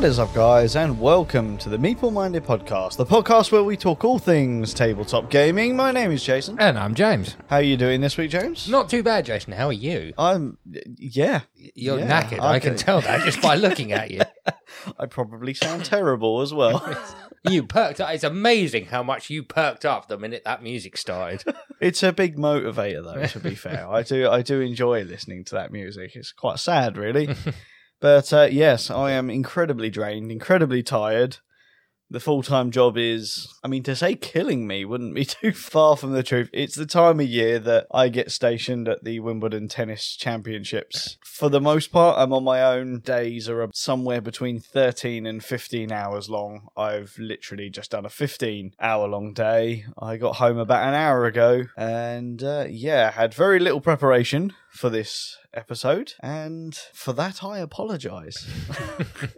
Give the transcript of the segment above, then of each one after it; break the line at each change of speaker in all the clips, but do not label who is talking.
What is up, guys, and welcome to the Meeple Minded Podcast, the podcast where we talk all things tabletop gaming. My name is Jason.
And I'm James.
How are you doing this week, James?
Not too bad, Jason. How are you?
I'm, yeah.
You're
Yeah,
knackered.
I
I can
can-
tell that just by looking at you.
I probably sound terrible as well.
You perked up. It's amazing how much you perked up the minute that music started.
it's a big motivator, though. To be fair, I do, I do enjoy listening to that music. It's quite sad, really. But uh, yes, I am incredibly drained, incredibly tired. The full time job is, I mean, to say killing me wouldn't be too far from the truth. It's the time of year that I get stationed at the Wimbledon Tennis Championships. For the most part, I'm on my own. Days are somewhere between 13 and 15 hours long. I've literally just done a 15 hour long day. I got home about an hour ago and, uh, yeah, had very little preparation for this episode. And for that, I apologize.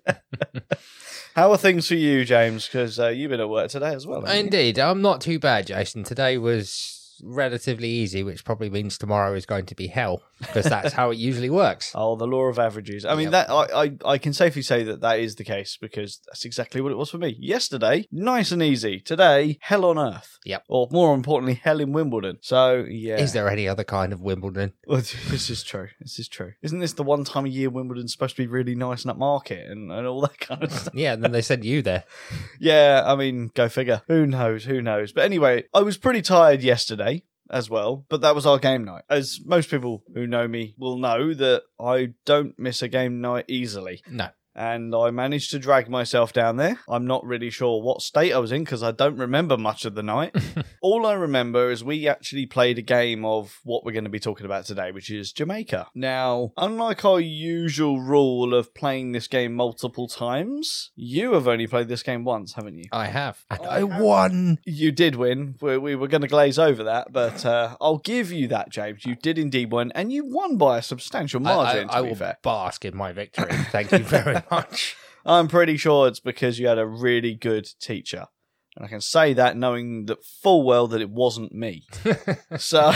How are things for you, James? Because uh, you've been at work today as well.
Indeed, I'm not too bad, Jason. Today was relatively easy, which probably means tomorrow is going to be hell because that's how it usually works.
Oh, the law of averages. I mean,
Yep.
that I, I I can safely say that that is the case because that's exactly what it was for me. Yesterday, nice and easy. Today, hell on earth.
Yep.
Or more importantly, hell in Wimbledon. So yeah.
Is there any other kind of Wimbledon?
Well, this is true. This is true. Isn't this the one time a year Wimbledon's supposed to be really nice and upmarket and, and all that kind of stuff?
Yeah, and then they send you there.
Yeah, I mean, go figure. Who knows? Who knows? But anyway, I was pretty tired yesterday as well, but that was our game night. As most people who know me will know that I don't miss a game night easily.
No.
And I managed to drag myself down there. I'm not really sure what state I was in because I don't remember much of the night. All I remember is we actually played a game of what we're going to be talking about today, which is Jamaica. Now, unlike our usual rule of playing this game multiple times, you have only played this game once, haven't you?
I have. And
I
I,
have.
won.
You did win. We, we were going to glaze over that, but uh, I'll give you that, James. You did indeed win, and you won by a substantial margin,
I, I, I
be
will
fair.
bask in my victory. Thank you very much.
I'm pretty sure it's because you had a really good teacher. And I can say that knowing that full well that it wasn't me. so,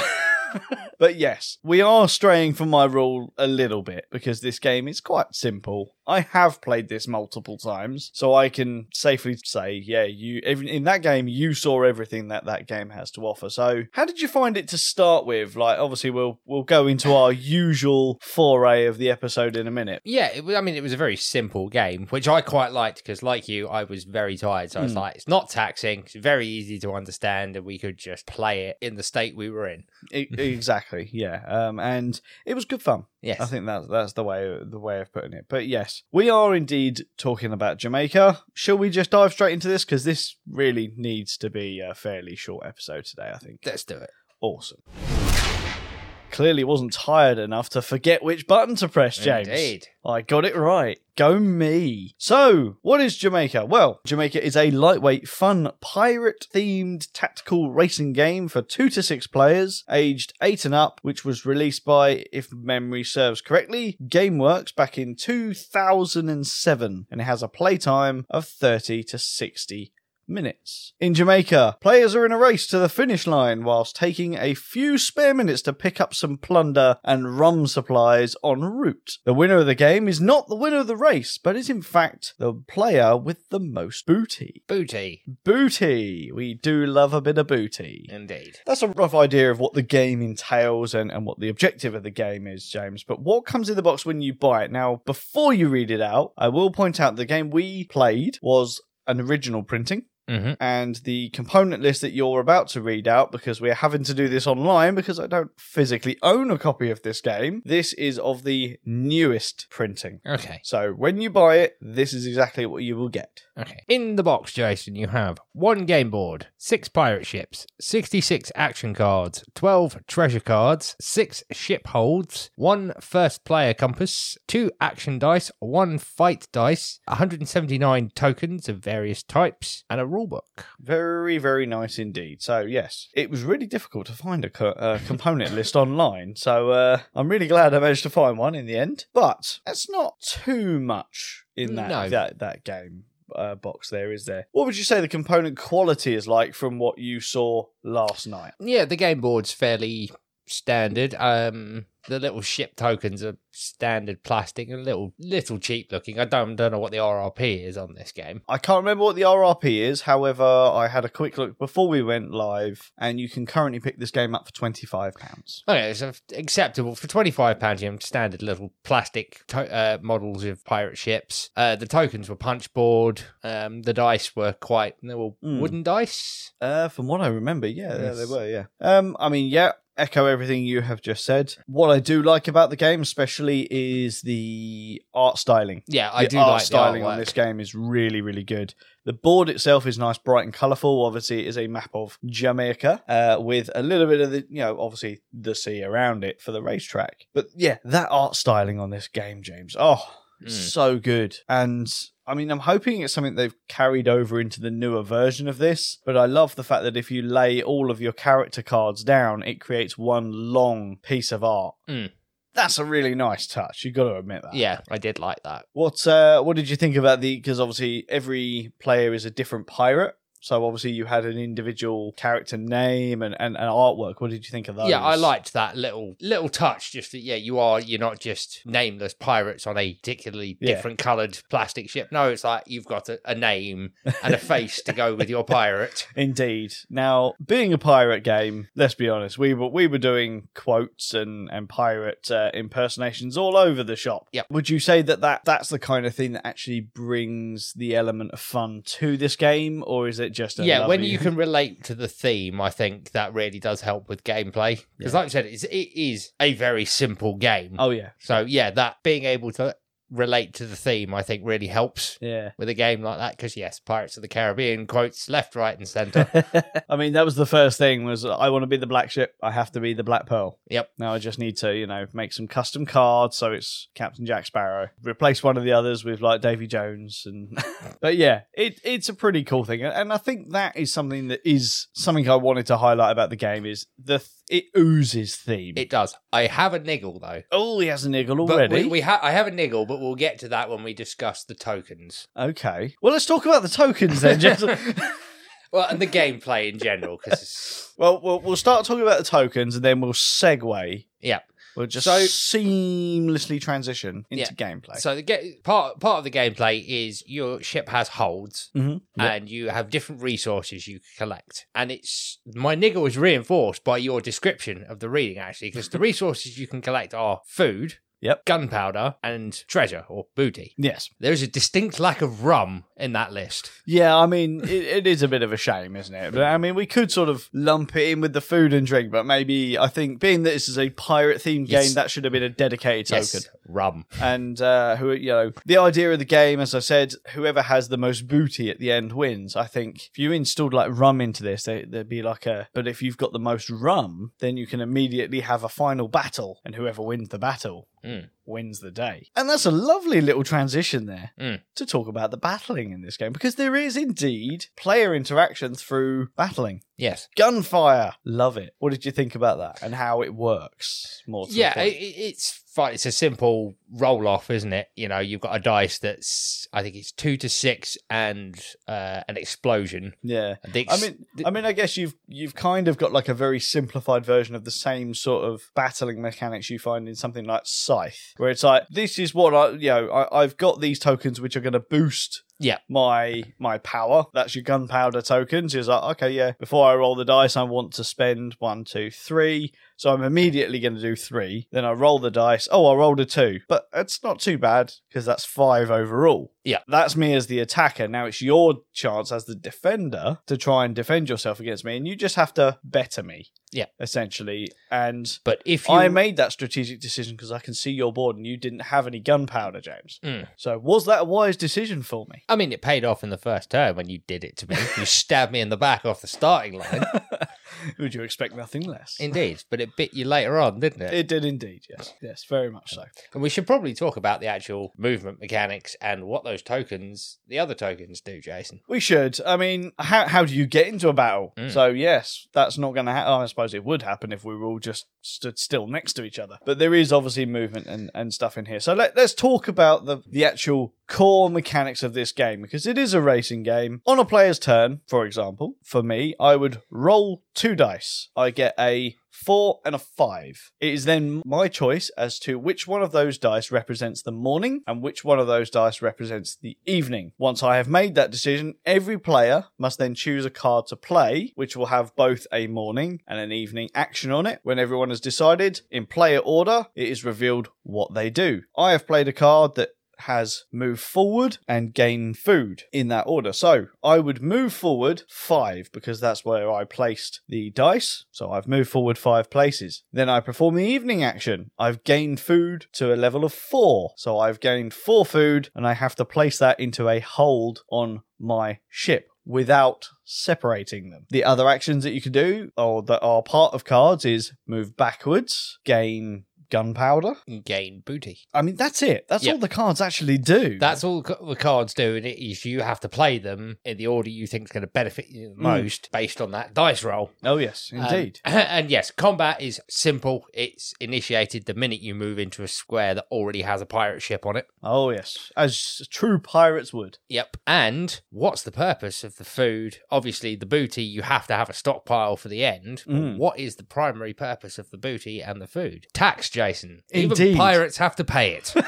but yes, we are straying from my rule a little bit because this game is quite simple. I have played this multiple times, so I can safely say, yeah, you in that game you saw everything that that game has to offer. So, how did you find it to start with? Like, obviously, we'll we'll go into our usual foray of the episode in a minute.
Yeah, it I mean, it was a very simple game, which I quite liked because, like you, I was very tired. So I was
Hmm.
like, it's not taxing, it's very easy to understand, and we could just play it in the state we were in.
E- exactly, yeah. Um, and it was good fun.
Yes.
I think that's that's the way the way of putting it. But yes, we are indeed talking about Jamaica. Shall we just dive straight into this because this really needs to be a fairly short episode today? I think.
Let's do it.
Awesome. Clearly wasn't tired enough to forget which button to press, James.
Indeed.
I got it right. Go me. So, what is Jamaica? Well, Jamaica is a lightweight, fun, pirate themed tactical racing game for two to six players, aged eight and up, which was released by, if memory serves correctly, Gameworks back in 2007, and it has a playtime of 30 to 60 minutes. In Jamaica, players are in a race to the finish line whilst taking a few spare minutes to pick up some plunder and rum supplies en route. The winner of the game is not the winner of the race, but is in fact the player with the most booty.
Booty.
Booty! We do love a bit of booty.
Indeed.
That's a rough idea of what the game entails and, and what the objective of the game is, James. But what comes in the box when you buy it? Now, before you read it out, I will point out the game we played was an original printing
hmm
and the component list that you're about to read out because we're having to do this online because I don't physically own a copy of this game. This is of the newest printing.
Okay.
So when you buy it, this is exactly what you will get.
Okay. In the box, Jason, you have one game board, six pirate ships, 66 action cards, 12 treasure cards, six ship holds, one first player compass, two action dice, one fight dice, 179 tokens of various types, and a rulebook.
Very, very nice indeed. So yes, it was really difficult to find a co- uh, component list online. So uh, I'm really glad I managed to find one in the end. But that's not too much in that
No.
that that game. Uh, box there is there. What would you say the component quality is like from what you saw last night?
Yeah, the game board's fairly standard. Um, the little ship tokens are standard plastic and a little little cheap looking. I don't don't know what the RRP is on this game.
I can't remember what the RRP is. However, I had a quick look before we went live, and you can currently pick this game up for twenty five pounds.
Okay, so acceptable for twenty five pounds. You have standard little plastic to- uh, models of pirate ships. Uh, the tokens were punch board. Um, the dice were quite they were
Mm.
wooden dice.
Uh, from what I remember, yeah, yeah, they were. Yeah. Um, I mean, yeah. Echo everything you have just said. What I do like about the game, especially, is the art styling.
Yeah, I
the
do
art
like
styling
the
on this game is really, really good. The board itself is nice, bright and colourful. Obviously, it is a map of Jamaica uh, with a little bit of the, you know, obviously the sea around it for the racetrack. But yeah, that art styling on this game, James. Oh,
Mm.
so good. And I mean, I'm hoping it's something they've carried over into the newer version of this. But I love the fact that if you lay all of your character cards down, it creates one long piece of art.
Mm.
That's a really nice touch. You've got to admit that.
Yeah, I did like that.
What uh, what did you think about the? Because obviously every player is a different pirate. So obviously you had an individual character name and, and, and artwork. What did you think of those?
Yeah, I liked that little little touch. Just that, yeah, you are you're not just nameless pirates on a particularly
Yeah.
different coloured plastic ship. No, it's like you've got a, a name and a face to go with your pirate.
Indeed. Now, being a pirate game, let's be honest, we were we were doing quotes and and pirate uh, impersonations all over the shop.
Yep.
Would you say that, that that's the kind of thing that actually brings the element of fun to this game, or is it just
yeah, when
lovely-
you can relate to the theme, I think that really does help with gameplay. Because,
Yeah.
like I said, it's, it is a very simple game.
Oh yeah,
So yeah, that being able to relate to the theme, I think, really helps
yeah.
with a game like that. Because yes, Pirates of the Caribbean quotes left, right, and centre.
I mean, that was the first thing. Was I want to be the black ship? I have to be the black pearl.
Yep.
Now I just need to, you know, make some custom cards so it's Captain Jack Sparrow. Replace one of the others with like Davy Jones, and but yeah, it it's a pretty cool thing, and I think that is something that is something I wanted to highlight about the game is the th- it oozes theme.
it does. I have a niggle though.
oh, he has a niggle
But
already.
we, we ha- I have a niggle, but we'll get to that when we discuss the tokens.
okay, well let's talk about the tokens then. Jess.
Well, and the gameplay in general, because
well, we'll we'll start talking about the tokens, and then we'll segue.
yeah.
We'll just
So-
seamlessly transition into
Yeah.
gameplay.
So the ga- part part of the gameplay is your ship has holds,
Mhm. Yep.
and you have different resources you collect. And it's my niggle was reinforced by your description of the reading actually, because the resources you can collect are food,
Yep.
gunpowder, and treasure or booty.
Yes.
There is a distinct lack of rum in that list.
Yeah, I mean, it, it is a bit of a shame, isn't it? But I mean, we could sort of lump it in with the food and drink, but maybe I think being that this is a pirate themed
Yes.
game, that should have been a dedicated
Yes,
token.
rum.
And uh, who you know, the idea of the game, as I said, whoever has the most booty at the end wins. I think if you installed like rum into this, there, there'd be like a. But if you've got the most rum, then you can immediately have a final battle, and whoever wins the battle
Mm.
Wins the day. And that's a lovely little transition there
Mm.
to talk about the battling in this game because there is indeed player interaction through battling.
Yes.
Gunfire, love it. What did you think about that and how it works? More
Yeah, it, it- it's fine. It's a simple roll off, isn't it? You know, you've got a dice that's I think it's two to six and uh, an explosion.
yeah.
The
I mean, I mean, I guess you've you've kind of got like a very simplified version of the same sort of battling mechanics you find in something like Scythe, where it's like this is what I, you know, I, I've got these tokens which are going to boost
Yeah.
my my power. That's your gunpowder tokens. Is like okay, yeah. Before I roll the dice, I want to spend one, two, three. So I'm immediately going to do three. Then I roll the dice. Oh, I rolled a two, but it's not too bad because that's five overall.
Yeah.
That's me as the attacker. Now it's your chance as the defender to try and defend yourself against me, and you just have to better me.
Yeah.
Essentially. And
but if you
I made that strategic decision because I can see your board and you didn't have any gunpowder, James.
Mm.
So was that a wise decision for me?
I mean, it paid off in the first turn when you did it to me. you stabbed me in the back off the starting line.
Would you expect nothing less?
Indeed, but it bit you later on, didn't it?
It did indeed, yes. Yes, very much so.
And we should probably talk about the actual movement mechanics and what those tokens, the other tokens, do, Jason.
We should. I mean, how how do you get into a battle?
Mm.
So yes, that's not going to happen. I suppose it would happen if we were all just stood still next to each other. But there is obviously movement and, and stuff in here. So let, let's talk about the the actual core mechanics of this game because it is a racing game. On a player's turn, for example, for me, I would roll two dice. I get a four and a five. It is then my choice as to which one of those dice represents the morning and which one of those dice represents the evening. Once I have made that decision, every player must then choose a card to play, which will have both a morning and an evening action on it. When everyone has decided, in player order, it is revealed what they do. I have played a card that has move forward and gain food in that order. So I would move forward five because that's where I placed the dice. So I've moved forward five places. Then I perform the evening action. I've gained food to a level of four. So I've gained four food and I have to place that into a hold on my ship without separating them. The other actions that you can do or that are part of cards is move backwards, gain gunpowder.
Gain booty.
I mean, that's it. That's
Yep.
all the cards actually do.
That's all c- the cards do, and it is you have to play them in the order you think is going to benefit you the most based on that dice roll.
oh yes,
Um,
indeed.
and yes, combat is simple. It's initiated the minute you move into a square that already has a pirate ship on it.
oh yes, as true pirates would.
Yep. And what's the purpose of the food? Obviously, the booty, you have to have a stockpile for the end.
Mm.
What is the primary purpose of the booty and the food? Tax, Jason.
Indeed.
Even pirates have to pay it.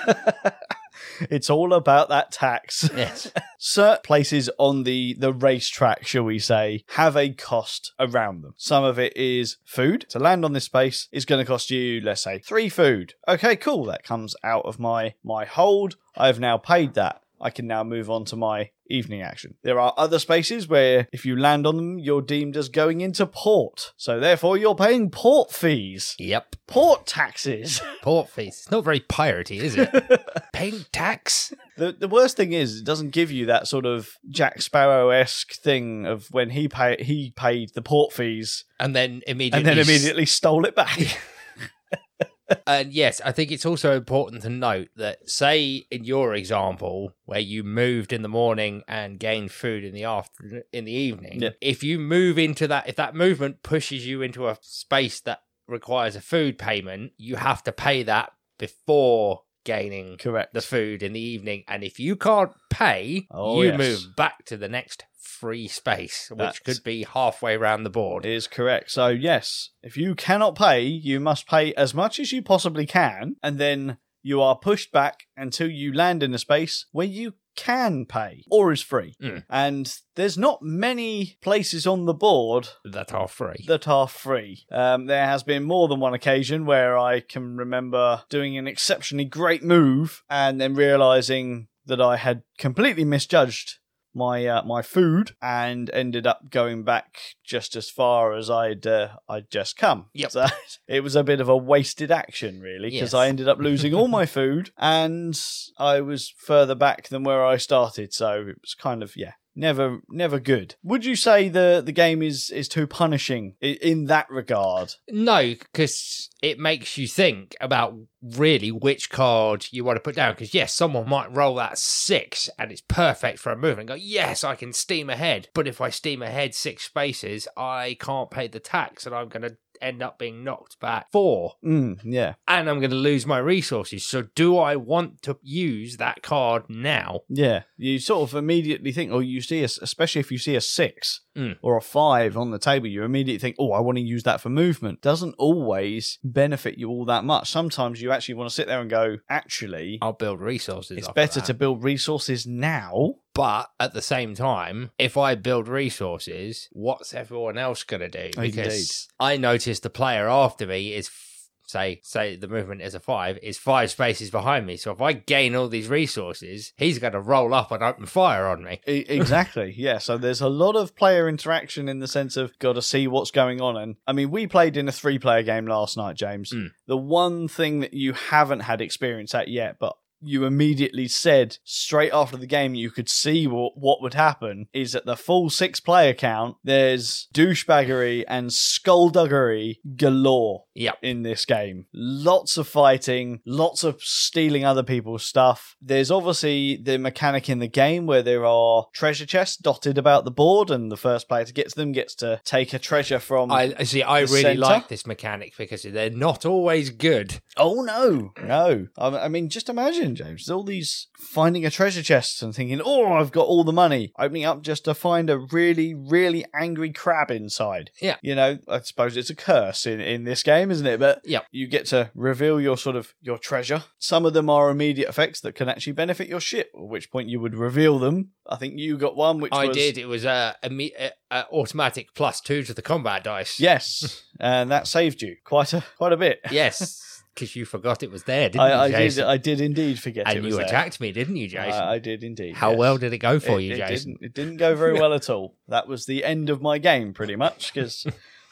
It's all about that tax.
yes.
Certain places on the the racetrack, shall we say, have a cost around them. Some of it is food. To land on this space is going to cost you, let's say, three food. Okay, cool. That comes out of my my hold. I've now paid that. I can now move on to my evening action. There are other spaces where if you land on them, you're deemed as going into port. So therefore, you're paying port fees,
Yep.
port taxes.
Port fees. It's not very piratey, is it? Paying tax.
The the worst thing is it doesn't give you that sort of Jack Sparrow esque thing of when he pay he paid the port fees
And then immediately.
and then immediately stole it back.
And yes, I think it's also important to note that, say, in your example, where you moved in the morning and gained food in the after in the evening,
Yeah.
if you move into that, if that movement pushes you into a space that requires a food payment, you have to pay that before gaining
Correct.
the food in the evening. And if you can't pay,
Oh,
you
yes.
move back to the next free space, which
That's-
could be halfway around the board.
is correct. So yes, if you cannot pay, you must pay as much as you possibly can, and then you are pushed back until you land in a space where you can pay or is free.
Mm.
And there's not many places on the board
that are free.
that are free. Um, there has been more than one occasion where I can remember doing an exceptionally great move and then realizing that I had completely misjudged my uh, my food and ended up going back just as far as I'd uh, I'd just come.
Yep.
So it was a bit of a wasted action, really, because
Yes.
I ended up losing all my food and I was further back than where I started. So it was kind of yeah, never never good. Would you say the the game is is too punishing in, that regard?
No, because it makes you think about really which card you want to put down. Because yes, someone might roll that six and it's perfect for a move and go, yes, I can steam ahead. But if I steam ahead six spaces, I can't pay the tax and I'm going to end up being knocked back four
Mm, yeah,
and I'm going to lose my resources. So do I want to use that card now?
yeah. You sort of immediately think, or you see, a, especially if you see a six
Mm.
or a five on the table, you immediately think, oh, I want to use that for movement. Doesn't always benefit you all that much. Sometimes you actually want to sit there and go, actually,
I'll build resources.
it's better
that.
to build resources now.
But at the same time, if I build resources, what's everyone else going to do?
Indeed.
Because I noticed the player after me is, say, say the movement is a five, is five spaces behind me. So if I gain all these resources, he's going to roll up and open fire on me.
Exactly. yeah. So there's a lot of player interaction in the sense of got to see what's going on. And I mean, we played in a three player game last night, James.
Mm.
The one thing that you haven't had experience at yet, but you immediately said straight after the game you could see what, what would happen is that the full six player count there's douchebaggery and skullduggery galore
Yep.
in this game. Lots of fighting, lots of stealing other people's stuff. There's obviously the mechanic in the game where there are treasure chests dotted about the board, and the first player to get to them gets to take a treasure from.
I see. I really
centre?
like this mechanic because they're not always good.
oh no, no! I, I mean, just imagine James, there's all these finding a treasure chest and thinking, oh, I've got all the money, opening up just to find a really, really angry crab inside.
Yeah.
You know, I suppose it's a curse in, in this game, isn't it? But
yeah,
you get to reveal your sort of your treasure. Some of them are immediate effects that can actually benefit your ship, at which point you would reveal them. I think you got one which
I
was
did. It was a, a, a automatic plus two to the combat dice.
Yes, and that saved you quite a quite a bit.
Yes, because you forgot it was there, didn't
I,
you,
I did.
Jason?
I did indeed forget it
and you
there.
attacked me, didn't you, Jason?
I, I did indeed.
How
yes.
well did it go for
it,
you,
it
Jason?
Didn't, it didn't go very well at all. That was the end of my game, pretty much, because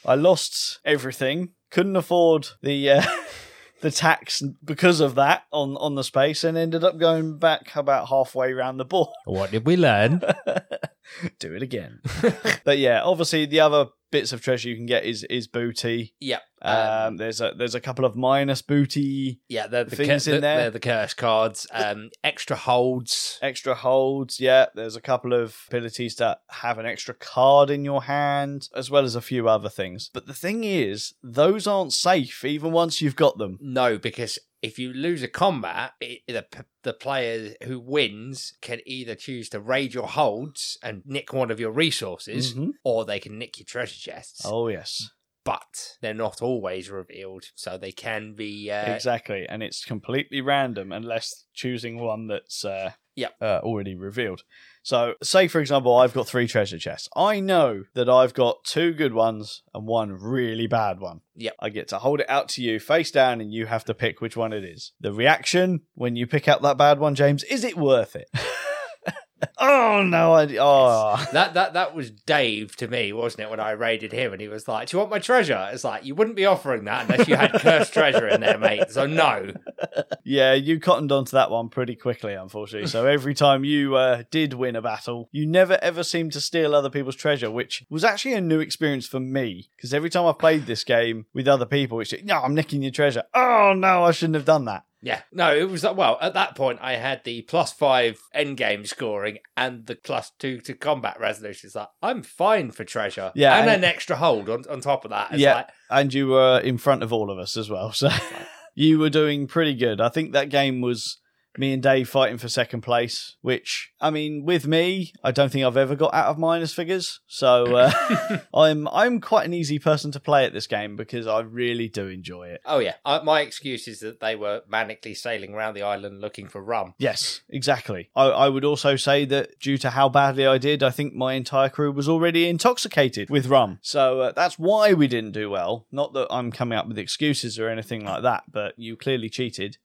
I lost everything. Couldn't afford the uh, the tax because of that on on the space, and ended up going back about halfway around the board.
What did we learn?
Do it again. but yeah, obviously the other bits of treasure you can get is is booty.
yep.
Um, there's a there's a couple of minus booty
yeah, they're the,
things
cur-
in
the-
there.
they're the curse cards. Um, extra holds.
extra holds. Yeah, there's a couple of abilities that have an extra card in your hand, as well as a few other things. But the thing is, those aren't safe even once you've got them.
No, because if you lose a combat, it, the the player who wins can either choose to raid your holds and nick one of your resources,
Mhm.
or they can nick your treasure chests.
Oh yes,
But they're not always revealed, so they can be. Uh,
exactly, and it's completely random unless choosing one that's uh,
Yep.
uh, already revealed. So, say for example, I've got three treasure chests. I know that I've got two good ones and one really bad one.
Yep.
I get to hold it out to you face down, and you have to pick which one it is. The reaction when you pick out that bad one, James, is it worth it? oh no! I oh.
That that that was Dave to me, wasn't it? When I raided him, and he was like, "Do you want my treasure?" It's like you wouldn't be offering that unless you had cursed treasure in there, mate. So no.
Yeah, you cottoned onto that one pretty quickly, unfortunately. So every time you uh, did win a battle, you never ever seemed to steal other people's treasure, which was actually a new experience for me. Because every time I've played this game with other people, it's like, no, I'm nicking your treasure. Oh no, I shouldn't have done that.
Yeah, no, it was well. At that point, I had the plus five end game scoring and the plus two to combat resolution. It's like I'm fine for treasure,
Yeah,
and,
and-
an extra hold on, on top of that. It's
Yeah.
like,
And you were in front of all of us as well, so you were doing pretty good. I think that game was me and Dave fighting for second place, which I mean, with me, I don't think I've ever got out of minus figures. So uh, I'm I'm quite an easy person to play at this game because I really do enjoy it.
oh yeah, I, my excuse is that they were manically sailing around the island looking for rum.
Yes, exactly. I, I would also say that due to how badly I did, I think my entire crew was already intoxicated with rum. So uh, that's why we didn't do well. Not that I'm coming up with excuses or anything like that, but you clearly cheated.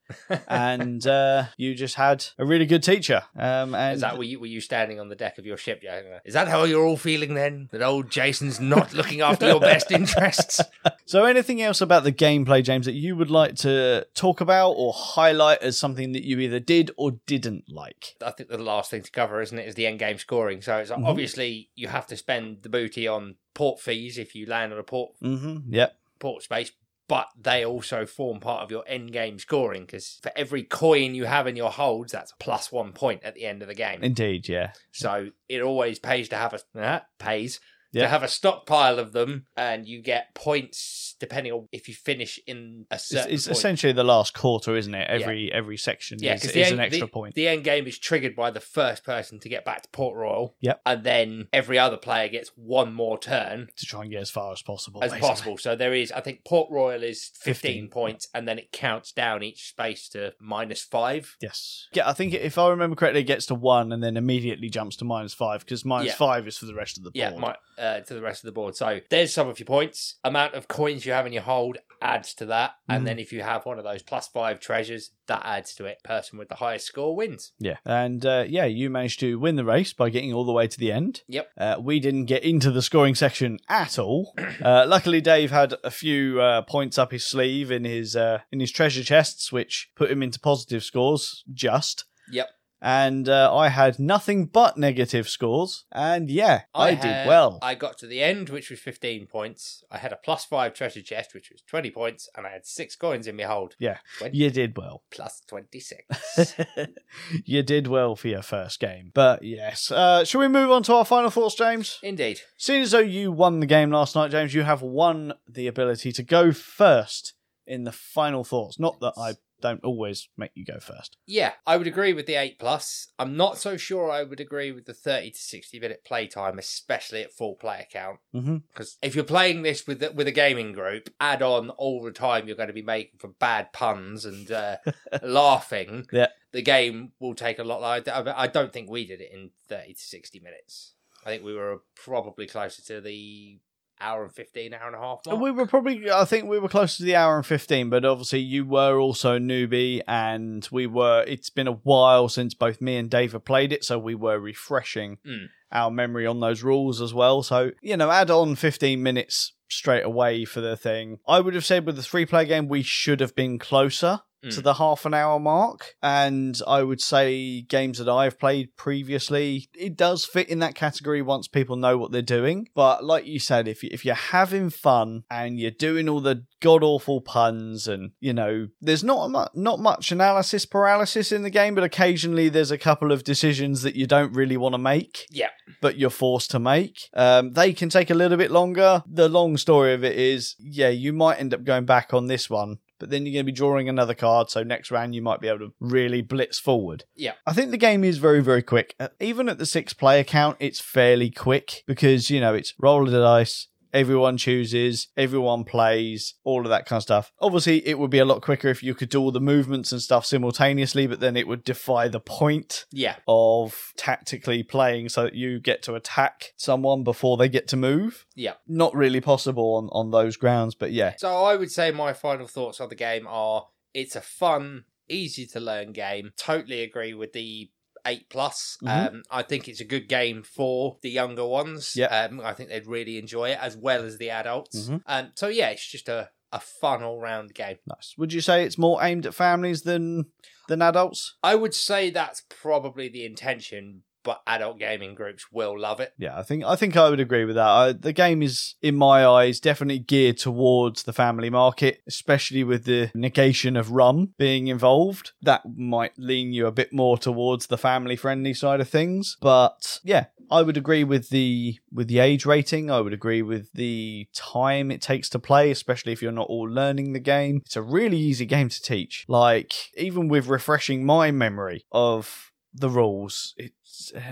And uh, you just had a really good teacher. Um, and
Is that were you, were you standing on the deck of your ship? Yeah. Is that how you're all feeling then? That old Jason's not looking after your best interests?
so anything else about the gameplay, James, that you would like to talk about or highlight as something that you either did or didn't like?
I think the last thing to cover, isn't it, is the end game scoring. So it's like,
Mhm.
obviously you have to spend the booty on port fees if you land on a port
Mm-hmm. Yep.
port space, but they also form part of your end game scoring because for every coin you have in your holds, that's plus one point at the end of the game.
Indeed, yeah.
So it always pays to have a uh, pays
Yeah.
to have a stockpile of them, and you get points depending on if you finish in a certain.
it's
point.
essentially the last quarter, isn't it? Every every section
Yeah,
is, is
the,
an extra
the,
point.
the end game is triggered by the first person to get back to Port Royal.
Yep.
And then every other player gets one more turn
to try and get as far as possible.
as
basically.
possible. So there is, I think, Port Royal is 15,
15,
points, and then it counts down each space to minus five.
Yes. Yeah, I think if I remember correctly, it gets to one and then immediately jumps to minus five because minus
Yeah.
five is for the rest of the board.
Yeah, my, uh, to the rest of the board. So there's some of your points. Amount of coins you have in your hold adds to that. And then if you have one of those plus five treasures, that adds to it. Person with the highest score wins.
Yeah. And uh, yeah, you managed to win the race by getting all the way to the end.
Yep.
Uh, we didn't get into the scoring section at all. Uh, luckily, Dave had a few uh, points up his sleeve in his uh, in his treasure chests, which put him into positive scores. Just.
Yep.
And uh, I had nothing but negative scores. And yeah, I, did
had-
well.
I got to the end, which was 15 points. I had a plus five treasure chest, which was 20 points, and I had six coins in my hold.
Yeah.
20
You did well.
plus 26.
you did well for your first game. But yes, uh, shall we move on to our final thoughts, James?
Indeed.
Seeing as though you won the game last night, James, you have won the ability to go first in the final thoughts. Not that I don't always make you go first.
Yeah, I would agree with the 8 plus. I'm not so sure I would agree with the 30 to 60 minute playtime, especially at full player count.
Mm-hmm.
Because if you're playing this with the, with a gaming group, add on all the time you're going to be making for bad puns and uh, laughing.
Yeah.
The game will take a lot. I I don't think we did it in 30 to 60 minutes. I think we were probably closer to the hour and 15, hour and a half mark.
We were probably, I think we were close to the hour and 15, but obviously you were also a newbie and we were, it's been a while since both me and Dave have played it, so we were refreshing
Mm.
our memory on those rules as well. So, you know, add on 15 minutes straight away for the thing. I would have said with the three player game, we should have been closer. To
Mm.
the half an hour mark, and I would say games that I've played previously, it does fit in that category once people know what they're doing. But like you said, if you, if you're having fun and you're doing all the god awful puns, and you know, there's not mu- not much analysis paralysis in the game, but occasionally there's a couple of decisions that you don't really want to make
Yeah.
but you're forced to make. Um, they can take a little bit longer. The long story of it is, yeah, you might end up going back on this one, but then you're going to be drawing another card. So next round, you might be able to really blitz forward.
Yeah.
I think the game is very, very quick. Uh, even at the six player count, it's fairly quick because, you know, it's roll of the dice. Everyone chooses, everyone plays, all of that kind of stuff. Obviously, it would be a lot quicker if you could do all the movements and stuff simultaneously, but then it would defy the point
Yeah.
of tactically playing so that you get to attack someone before they get to move.
Yeah.
Not really possible on, on those grounds, but yeah.
So I would say my final thoughts on the game are it's a fun, easy to learn game. Totally agree with the eight plus.
Mhm.
Um, I think it's a good game for the younger ones.
Yeah.
Um, I think they'd really enjoy it as well as the adults.
Mhm.
Um, so yeah, it's just a, a fun all round game.
Nice. Would you say it's more aimed at families than than adults?
I would say that's probably the intention, but adult gaming groups will love it.
Yeah, I think I think I would agree with that. I, the game is, in my eyes, definitely geared towards the family market, especially with the negation of rum being involved. That might lean you a bit more towards the family friendly side of things. But yeah, I would agree with the with the age rating. I would agree with the time it takes to play, especially if you're not all learning the game. It's a really easy game to teach. Like even with refreshing my memory of the rules. Uh,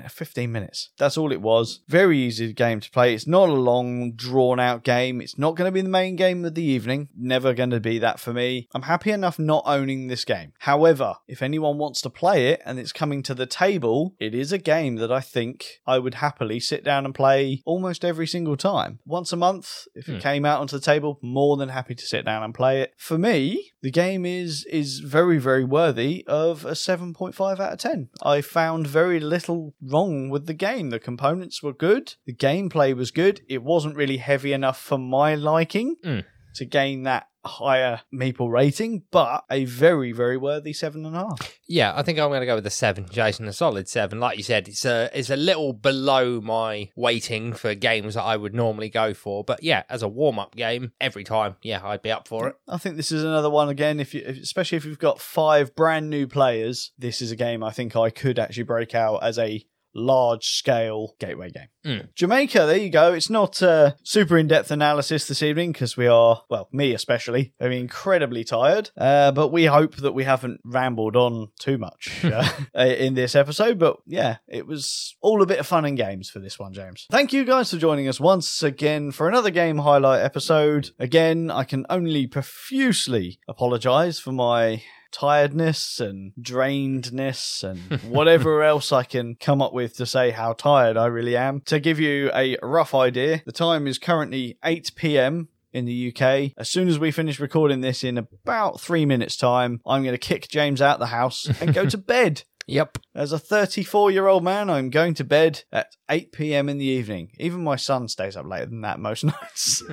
15 minutes. That's all it was. Very easy game to play. It's not a long, drawn out game. It's not going to be the main game of the evening. Never going to be that for me. I'm happy enough not owning this game. However, if anyone wants to play it and it's coming to the table, it is a game that I think I would happily sit down and play almost every single time. Once a month, if it
Hmm.
came out onto the table, more than happy to sit down and play it. For me, the game is is very very worthy of a 7.5 out of 10. I found very little wrong with the game. The components were good, the gameplay was good. It wasn't really heavy enough for my liking
Mm.
To gain that higher Meeple rating, but a very very worthy seven and a half.
Yeah, I think I'm going to go with a seven, Jason. A solid seven. Like you said, it's a it's a little below my weighting for games that I would normally go for. But yeah, as a warm up game, every time, yeah, I'd be up for it.
I think this is another one again. If you, if, especially if you've got five brand new players, this is a game I think I could actually break out as a large scale gateway game.
Mm.
Jamaica, there you go. It's not a super in depth analysis this evening because we are, well, me especially, are incredibly tired. Uh, but we hope that we haven't rambled on too much uh, in this episode. But yeah, it was all a bit of fun and games for this one, James. Thank you guys for joining us once again for another game highlight episode. Again, I can only profusely apologize for my tiredness and drainedness and whatever else I can come up with to say how tired I really am. To give you a rough idea, the time is currently 8 p.m. In the UK, as soon as we finish recording this in about three minutes' time, I'm going to kick James out the house and go to bed.
Yep.
As a 34 year old man, I'm going to bed at 8 p.m. in the evening. Even my son stays up later than that most nights.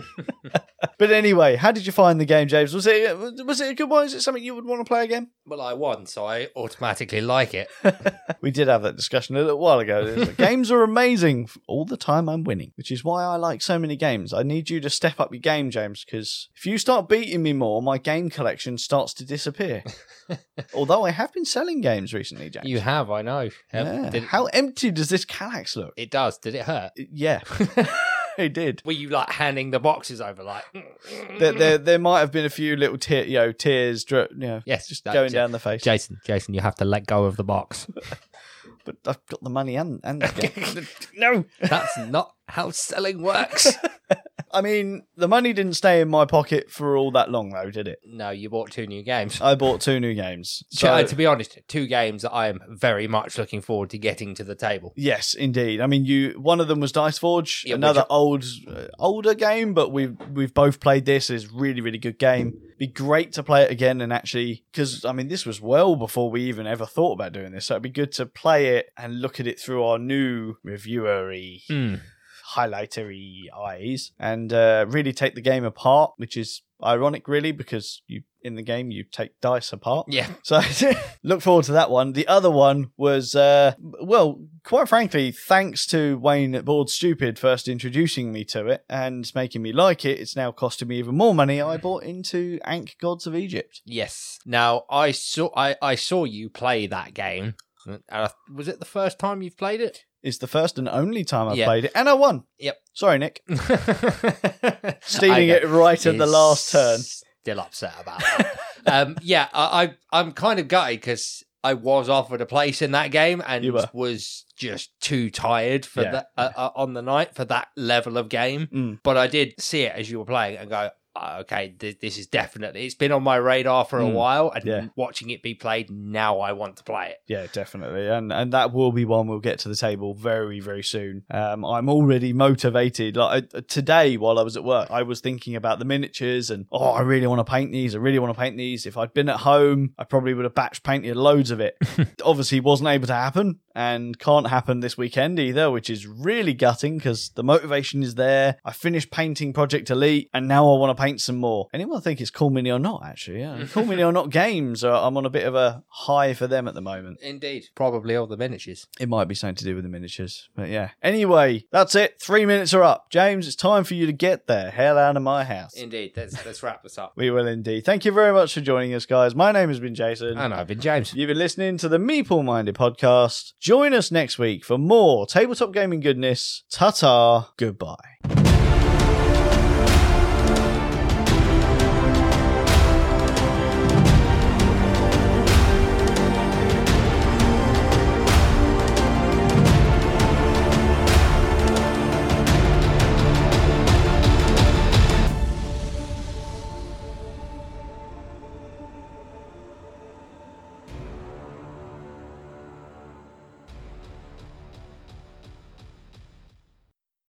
but anyway, how did you find the game, James? Was it was it a good one? Is it something you would want to play again?
Well, I won, so I automatically like it.
We did have that discussion a little while ago. Like, games are amazing. All the time I'm winning, which is why I like so many games. I need you to step up your game, James, because if you start beating me more, my game collection starts to disappear. Although I have been selling games recently, James.
You have, I know.
Yeah.
Did-
How empty does this Kallax look?
it does. Did it hurt?
Yeah. it did.
Were you like handing the boxes over, like?
There, there, there might have been a few little tear, you know, tears, dri- you know,
Yes,
just going down the face.
Jason, Jason, you have to let go of the box.
But I've got the money and and the game.
no, that's not how selling works.
I mean, the money didn't stay in my pocket for all that long, though, did it?
no, you bought two new games.
I bought two new games.
So,
So,
to be honest, two games that I am very much looking forward to getting to the table.
yes, indeed. I mean, you one of them was Dice Forge,
Yeah,
another
which-
old, uh, older game, but we've we've both played this. It's a really, really good game. Be great to play it again and actually, because I mean, this was well before we even ever thought about doing this. So it'd be good to play it and look at it through our new reviewery. Highlightery eyes and uh, really take the game apart, which is ironic, really, because you in the game you take dice apart.
Yeah.
So look forward to that one. The other one was, uh, well, quite frankly, thanks to Wayne at Board Stupid first introducing me to it and making me like it. It's now costing me even more money. I bought into Ankh Gods of Egypt.
Yes. Now I saw I, I saw you play that game. I, was it the first time you've played it?
It's the first and only time I've
Yeah.
played it, and I won.
Yep.
Sorry, Nick. Stealing
I
it right at the last turn.
Still upset about that. um, yeah, I, I I'm kind of gutted because I was offered a place in that game and
were.
was just too tired for
Yeah.
that uh, uh, on the night for that level of game.
Mm.
But I did see it as you were playing and go. "Ah, Okay, th- this is definitely. It's been on my radar for a
Mm.
while, and
Yeah.
watching it be played now, I want to play it.
Yeah, definitely, and and that will be one we'll get to the table very very soon. Um, I'm already motivated. Like I, today, while I was at work, I was thinking about the miniatures and oh, I really want to paint these. I really want to paint these. If I'd been at home, I probably would have batch painted loads of it. Obviously, wasn't able to happen and can't happen this weekend either, which is really gutting because the motivation is there. I finished painting Project Elite, and now I want to paint some more. Anyone think it's Cool Mini or not? Actually, yeah, Cool Mini or not games. Are, I'm on a bit of a high for them at the moment.
Indeed, probably all the miniatures.
It might be something to do with the miniatures, but yeah. Anyway, that's it. Three minutes are up. James, it's time for you to get there. Hell out of my house.
Indeed, let's let's wrap this up.
We will indeed. Thank you very much for joining us, guys. My name has been Jason.
And I've been James.
You've been listening to the Meeple Minded podcast. Join us next week for more tabletop gaming goodness. Ta ta. Goodbye.